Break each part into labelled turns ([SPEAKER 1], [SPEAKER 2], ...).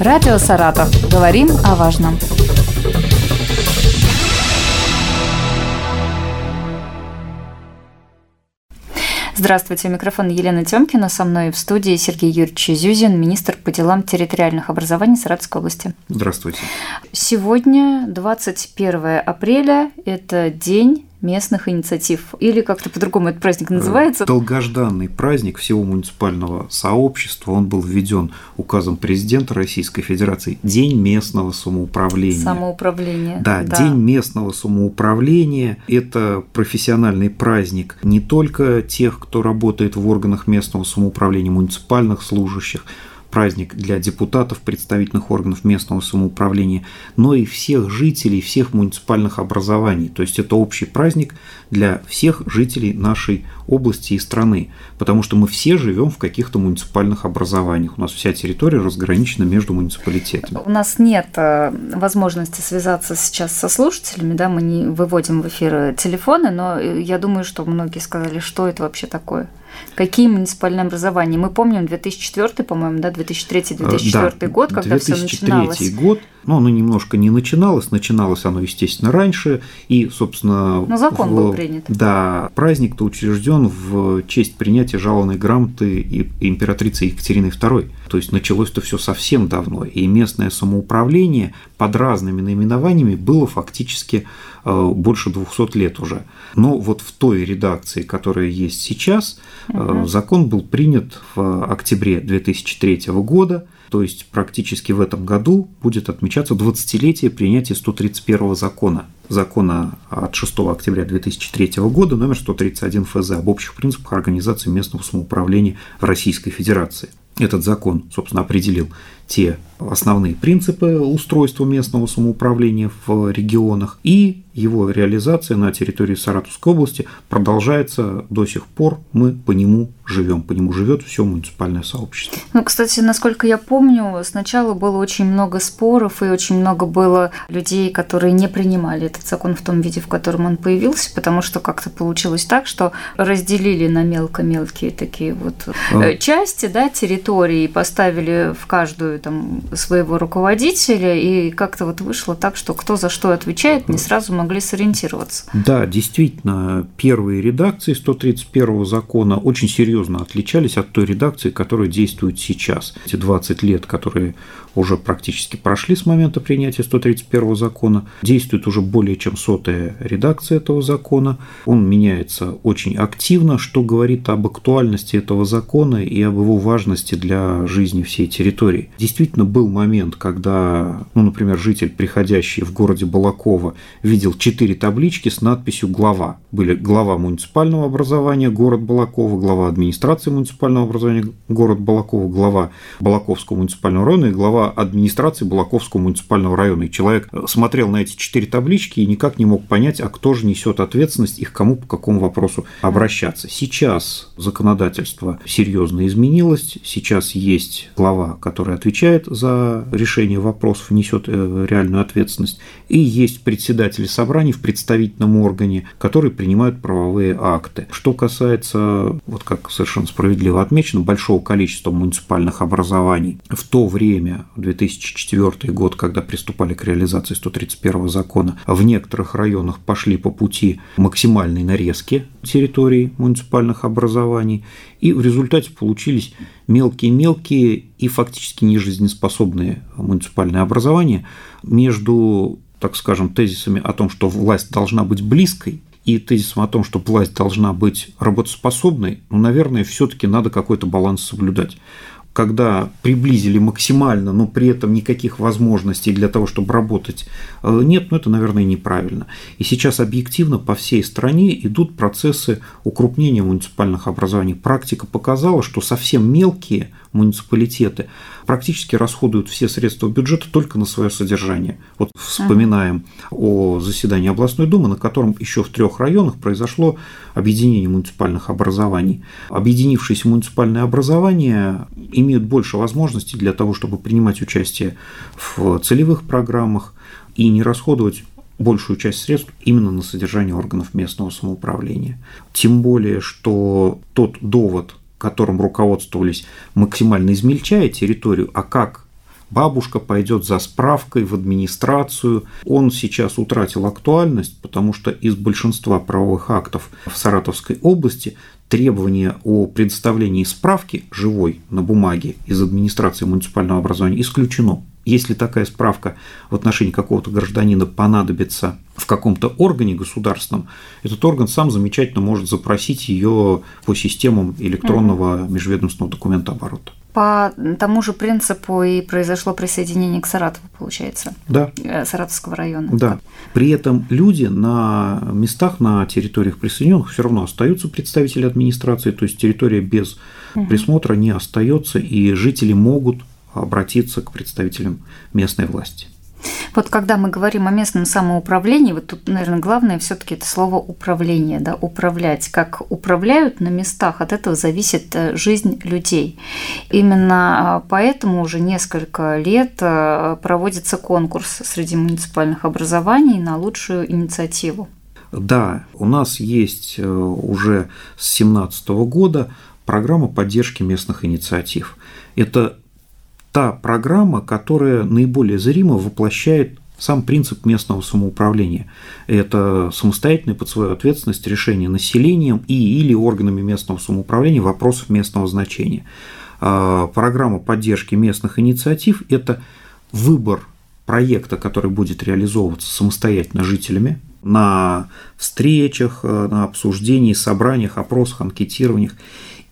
[SPEAKER 1] Радио «Саратов». Говорим о важном. Здравствуйте, у микрофона Елена Тёмкина. Со мной в студии Сергей Юрьевич Зюзин, министр по делам территориальных образований Саратовской области.
[SPEAKER 2] Здравствуйте.
[SPEAKER 1] Сегодня 21 апреля. Это день местных инициатив. Или как-то по-другому этот праздник называется.
[SPEAKER 2] Долгожданный праздник всего муниципального сообщества. Он был введен указом президента Российской Федерации. День местного самоуправления.
[SPEAKER 1] Самоуправление.
[SPEAKER 2] Да, да, День местного самоуправления – это профессиональный праздник не только тех, кто работает в органах местного самоуправления, муниципальных служащих, праздник для депутатов, представительных органов местного самоуправления, но и всех жителей всех муниципальных образований. То есть это общий праздник для всех жителей нашей области и страны, потому что мы все живем в каких-то муниципальных образованиях. У нас вся территория разграничена между муниципалитетами.
[SPEAKER 1] У нас нет э, возможности связаться сейчас со слушателями, да, мы не выводим в эфир телефоны, но э, я думаю, что многие сказали, что это вообще такое. Какие муниципальные образования? Мы помним 2004, по-моему, да, 2003-2004 да, год, когда 2003 все начиналось.
[SPEAKER 2] год, но оно немножко не начиналось, начиналось оно, естественно, раньше, и, собственно...
[SPEAKER 1] Но закон
[SPEAKER 2] в,
[SPEAKER 1] был принят.
[SPEAKER 2] Да, праздник-то учрежден в честь принятия жалованной грамоты императрицы Екатерины II. То есть началось-то все совсем давно, и местное самоуправление под разными наименованиями было фактически э, больше 200 лет уже. Но вот в той редакции, которая есть сейчас, угу. закон был принят в октябре 2003 года, то есть практически в этом году будет отмечаться 20-летие принятия 131 закона. Закона от 6 октября 2003 года, номер 131 ФЗ об общих принципах организации местного самоуправления в Российской Федерации. Этот закон, собственно, определил те основные принципы устройства местного самоуправления в регионах, и его реализация на территории Саратовской области продолжается до сих пор. Мы по нему живем, по нему живет все муниципальное сообщество.
[SPEAKER 1] Ну, кстати, насколько я помню, сначала было очень много споров и очень много было людей, которые не принимали этот закон в том виде, в котором он появился, потому что как-то получилось так, что разделили на мелко-мелкие такие вот а... части, да, территории, поставили в каждую там своего руководителя, и как-то вот вышло так, что кто за что отвечает, не сразу могли сориентироваться.
[SPEAKER 2] Да, действительно, первые редакции 131 закона очень серьезно отличались от той редакции, которая действует сейчас. Эти 20 лет, которые уже практически прошли с момента принятия 131 закона, действует уже более чем сотая редакция этого закона. Он меняется очень активно, что говорит об актуальности этого закона и об его важности для жизни всей территории. Действительно, был момент, когда, ну, например, житель, приходящий в городе Балакова, видел четыре таблички с надписью «Глава». Были глава муниципального образования город Балакова, глава администрации муниципального образования город Балакова, глава Балаковского муниципального района и глава администрации Балаковского муниципального района. И человек смотрел на эти четыре таблички и никак не мог понять, а кто же несет ответственность и к кому по какому вопросу обращаться. Сейчас законодательство серьезно изменилось, сейчас есть глава, которая отвечает за решение вопросов, несет э, реальную ответственность, и есть председатели собраний в представительном органе, которые принимают правовые акты. Что касается, вот как совершенно справедливо отмечено, большого количества муниципальных образований, в то время, 2004 год, когда приступали к реализации 131 закона, в некоторых районах пошли по пути максимальной нарезки территорий муниципальных образований, и в результате получились мелкие-мелкие и фактически нежизнеспособные муниципальные образования между, так скажем, тезисами о том, что власть должна быть близкой, и тезисом о том, что власть должна быть работоспособной, ну, наверное, все-таки надо какой-то баланс соблюдать когда приблизили максимально, но при этом никаких возможностей для того, чтобы работать э, нет, ну это, наверное, неправильно. И сейчас объективно по всей стране идут процессы укрупнения муниципальных образований. Практика показала, что совсем мелкие муниципалитеты практически расходуют все средства бюджета только на свое содержание. Вот вспоминаем о заседании областной думы, на котором еще в трех районах произошло объединение муниципальных образований. Объединившиеся муниципальные образования имеют больше возможностей для того, чтобы принимать участие в целевых программах и не расходовать большую часть средств именно на содержание органов местного самоуправления. Тем более, что тот довод, которым руководствовались, максимально измельчая территорию, а как бабушка пойдет за справкой в администрацию. Он сейчас утратил актуальность, потому что из большинства правовых актов в Саратовской области требование о предоставлении справки живой на бумаге из администрации муниципального образования исключено. Если такая справка в отношении какого-то гражданина понадобится в каком-то органе государственном, этот орган сам замечательно может запросить ее по системам электронного межведомственного документооборота.
[SPEAKER 1] По тому же принципу и произошло присоединение к Саратову, получается?
[SPEAKER 2] Да.
[SPEAKER 1] Э, Саратовского района.
[SPEAKER 2] Да. При этом люди на местах, на территориях присоединенных все равно остаются представители администрации, то есть территория без угу. присмотра не остается, и жители могут обратиться к представителям местной власти.
[SPEAKER 1] Вот когда мы говорим о местном самоуправлении, вот тут, наверное, главное все-таки это слово управление, да, управлять. Как управляют на местах, от этого зависит э, жизнь людей. Именно а, поэтому уже несколько лет э, проводится конкурс среди муниципальных образований на лучшую инициативу.
[SPEAKER 2] Да, у нас есть э, уже с 2017 года программа поддержки местных инициатив. Это та программа, которая наиболее зримо воплощает сам принцип местного самоуправления. Это самостоятельное под свою ответственность решение населением и или органами местного самоуправления вопросов местного значения. А, программа поддержки местных инициатив – это выбор проекта, который будет реализовываться самостоятельно жителями на встречах, на обсуждении, собраниях, опросах, анкетированиях.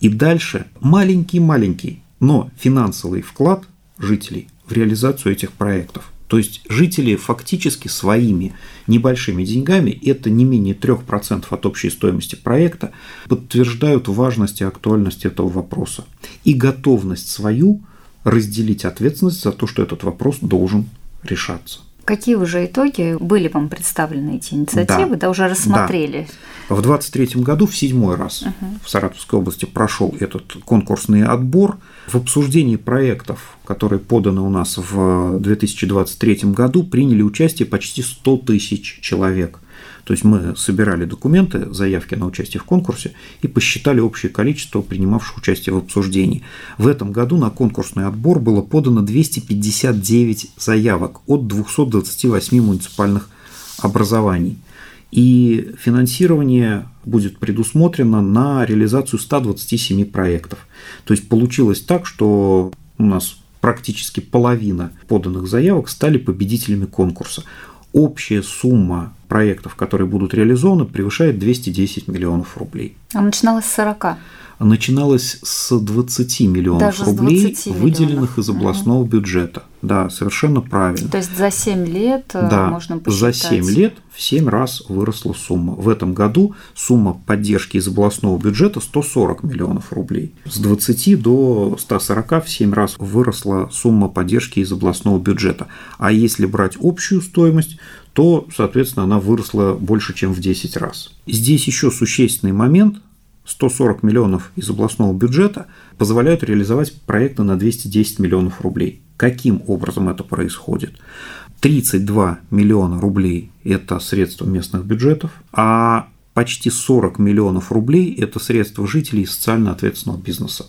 [SPEAKER 2] И дальше маленький-маленький но финансовый вклад жителей в реализацию этих проектов. То есть жители фактически своими небольшими деньгами, это не менее 3% от общей стоимости проекта, подтверждают важность и актуальность этого вопроса и готовность свою разделить ответственность за то, что этот вопрос должен решаться.
[SPEAKER 1] Какие уже итоги были вам представлены эти инициативы, да, да уже рассмотрели?
[SPEAKER 2] Да. В 2023 году в седьмой раз угу. в Саратовской области прошел этот конкурсный отбор. В обсуждении проектов, которые поданы у нас в 2023 году, приняли участие почти 100 тысяч человек. То есть мы собирали документы, заявки на участие в конкурсе и посчитали общее количество принимавших участие в обсуждении. В этом году на конкурсный отбор было подано 259 заявок от 228 муниципальных образований. И финансирование будет предусмотрено на реализацию 127 проектов. То есть получилось так, что у нас практически половина поданных заявок стали победителями конкурса общая сумма проектов, которые будут реализованы, превышает 210 миллионов рублей.
[SPEAKER 1] А начиналось с 40?
[SPEAKER 2] Начиналась с 20 миллионов Даже рублей, 20 выделенных миллионов. из областного угу. бюджета. Да, совершенно правильно.
[SPEAKER 1] То есть за 7 лет э, да, можно посчитать?
[SPEAKER 2] За 7 лет в 7 раз выросла сумма. В этом году сумма поддержки из областного бюджета 140 миллионов рублей. С 20 до 140 в 7 раз выросла сумма поддержки из областного бюджета. А если брать общую стоимость, то, соответственно, она выросла больше, чем в 10 раз. Здесь еще существенный момент, 140 миллионов из областного бюджета позволяют реализовать проекты на 210 миллионов рублей. Каким образом это происходит? 32 миллиона рублей – это средства местных бюджетов, а почти 40 миллионов рублей – это средства жителей социально ответственного бизнеса.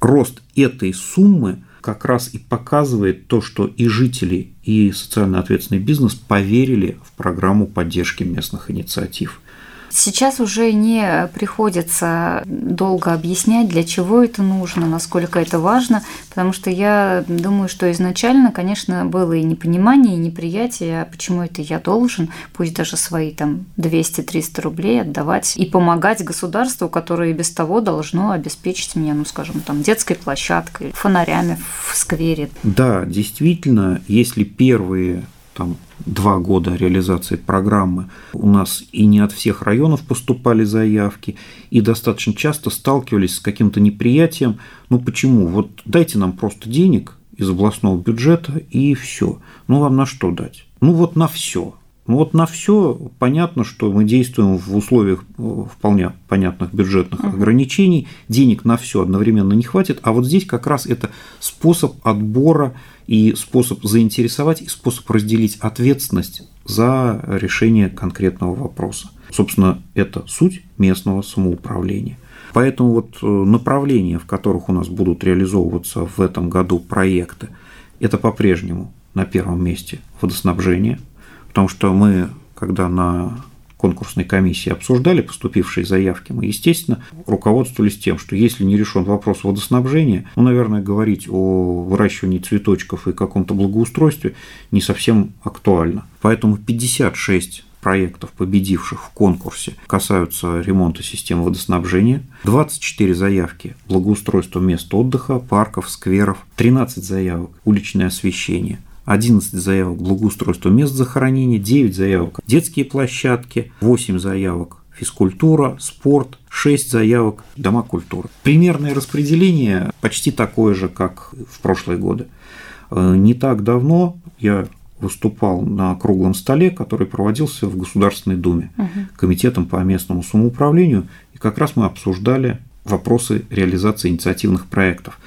[SPEAKER 2] Рост этой суммы как раз и показывает то, что и жители, и социально ответственный бизнес поверили в программу поддержки местных инициатив –
[SPEAKER 1] Сейчас уже не приходится долго объяснять, для чего это нужно, насколько это важно, потому что я думаю, что изначально, конечно, было и непонимание, и неприятие, а почему это я должен, пусть даже свои там 200-300 рублей отдавать и помогать государству, которое и без того должно обеспечить меня, ну, скажем, там, детской площадкой, фонарями в сквере.
[SPEAKER 2] Да, действительно, если первые там два года реализации программы у нас и не от всех районов поступали заявки, и достаточно часто сталкивались с каким-то неприятием. Ну почему? Вот дайте нам просто денег из областного бюджета и все. Ну вам на что дать? Ну вот на все. Ну вот на все понятно, что мы действуем в условиях э, вполне понятных бюджетных угу. ограничений, денег на все одновременно не хватит, а вот здесь как раз это способ отбора и способ заинтересовать, и способ разделить ответственность за решение конкретного вопроса. Собственно, это суть местного самоуправления. Поэтому вот э, направления, в которых у нас будут реализовываться в этом году проекты, это по-прежнему на первом месте водоснабжение, потому что мы, когда на конкурсной комиссии обсуждали поступившие заявки, мы, естественно, руководствовались тем, что если не решен вопрос водоснабжения, ну, наверное, говорить о выращивании цветочков и каком-то благоустройстве не совсем актуально. Поэтому 56 проектов, победивших в конкурсе, касаются ремонта системы водоснабжения, 24 заявки – благоустройство мест отдыха, парков, скверов, 13 заявок – уличное освещение, 11 заявок благоустройство мест захоронения, 9 заявок детские площадки, 8 заявок физкультура, спорт, 6 заявок дома культуры. Примерное распределение почти такое же, как в прошлые годы. Э, не так давно я выступал на круглом столе, который проводился в Государственной Думе угу. Комитетом по местному самоуправлению, и как раз мы обсуждали вопросы реализации инициативных проектов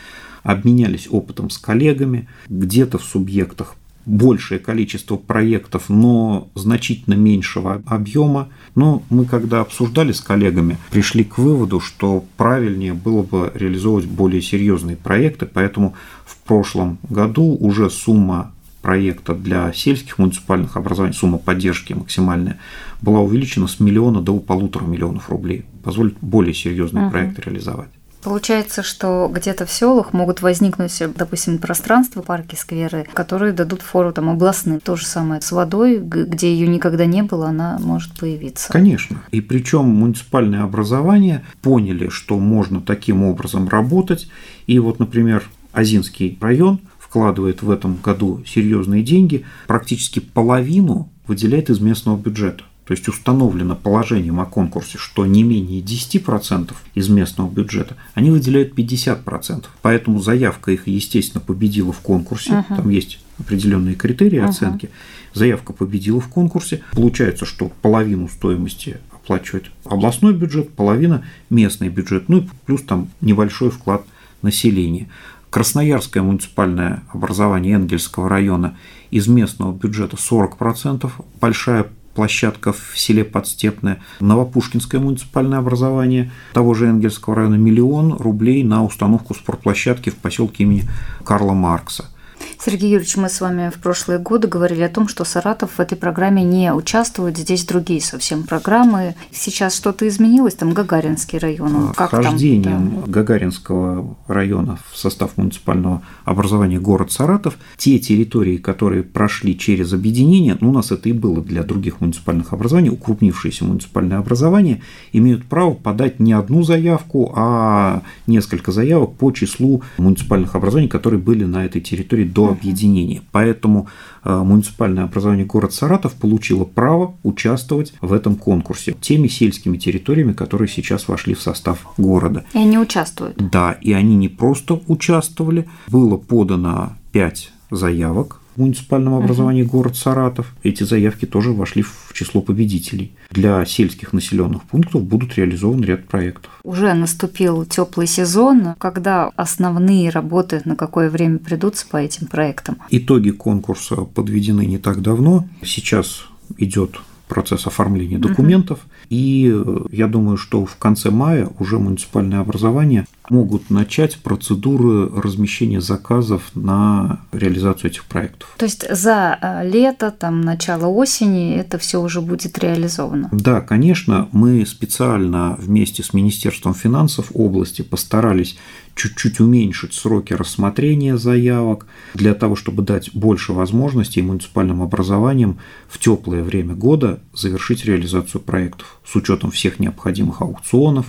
[SPEAKER 2] обменялись опытом с коллегами, где-то в субъектах большее количество проектов, но значительно меньшего объема. Но мы, когда обсуждали с коллегами, пришли к выводу, что правильнее было бы реализовывать более серьезные проекты, поэтому в прошлом году уже сумма проекта для сельских муниципальных образований, сумма поддержки максимальная, была увеличена с миллиона до полутора миллионов рублей. Позволит более серьезные uh-huh. проекты реализовать.
[SPEAKER 1] Получается, что где-то в селах могут возникнуть, допустим, пространства, парки, скверы, которые дадут фору там областным. То же самое с водой, где ее никогда не было, она может появиться.
[SPEAKER 2] Конечно. И причем муниципальные образования поняли, что можно таким образом работать. И вот, например, Азинский район вкладывает в этом году серьезные деньги, практически половину выделяет из местного бюджета. То есть установлено положением о конкурсе, что не менее 10% из местного бюджета, они выделяют 50%. Поэтому заявка их, естественно, победила в конкурсе. Uh-huh. Там есть определенные критерии uh-huh. оценки. Заявка победила в конкурсе. Получается, что половину стоимости оплачивает областной бюджет, половина местный бюджет, ну и плюс там небольшой вклад населения. Красноярское муниципальное образование Энгельского района из местного бюджета 40%, большая площадка в селе Подстепное, Новопушкинское муниципальное образование того же Энгельского района миллион рублей на установку спортплощадки в поселке имени Карла Маркса –
[SPEAKER 1] Сергей Юрьевич, мы с вами в прошлые годы говорили о том, что Саратов в этой программе не участвует, здесь другие совсем программы. Сейчас что-то изменилось, там Гагаринский район.
[SPEAKER 2] Как Вхождением там? Гагаринского района в состав муниципального образования город Саратов, те территории, которые прошли через объединение, ну, у нас это и было для других муниципальных образований, укрупнившиеся муниципальные образования, имеют право подать не одну заявку, а несколько заявок по числу муниципальных образований, которые были на этой территории до объединения. Поэтому э, муниципальное образование город Саратов получило право участвовать в этом конкурсе теми сельскими территориями, которые сейчас вошли в состав города.
[SPEAKER 1] И они участвуют?
[SPEAKER 2] Да, и они не просто участвовали, было подано пять заявок в муниципальном образовании угу. город Саратов. Эти заявки тоже вошли в число победителей. Для сельских населенных пунктов будут реализован ряд проектов.
[SPEAKER 1] Уже наступил теплый сезон, когда основные работы на какое время придутся по этим проектам?
[SPEAKER 2] Итоги конкурса подведены не так давно. Сейчас идет процесс оформления документов. Угу. И э, я думаю, что в конце мая уже муниципальные образования могут начать процедуры размещения заказов на реализацию этих проектов.
[SPEAKER 1] То есть за э, лето, там, начало осени это все уже будет реализовано?
[SPEAKER 2] Да, конечно, мы специально вместе с Министерством финансов области постарались чуть-чуть уменьшить сроки рассмотрения заявок для того, чтобы дать больше возможностей муниципальным образованиям в теплое время года завершить реализацию проектов с учетом всех необходимых аукционов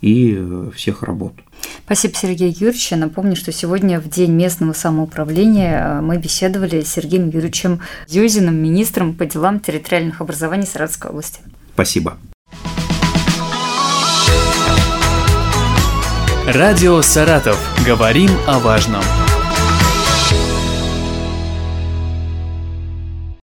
[SPEAKER 2] и э, всех работ.
[SPEAKER 1] Спасибо, Сергей Юрьевич. Я напомню, что сегодня в День местного самоуправления э, мы беседовали с Сергеем Юрьевичем Юзиным, министром по делам территориальных образований Саратовской области.
[SPEAKER 2] Спасибо.
[SPEAKER 3] Радио «Саратов». Говорим о важном.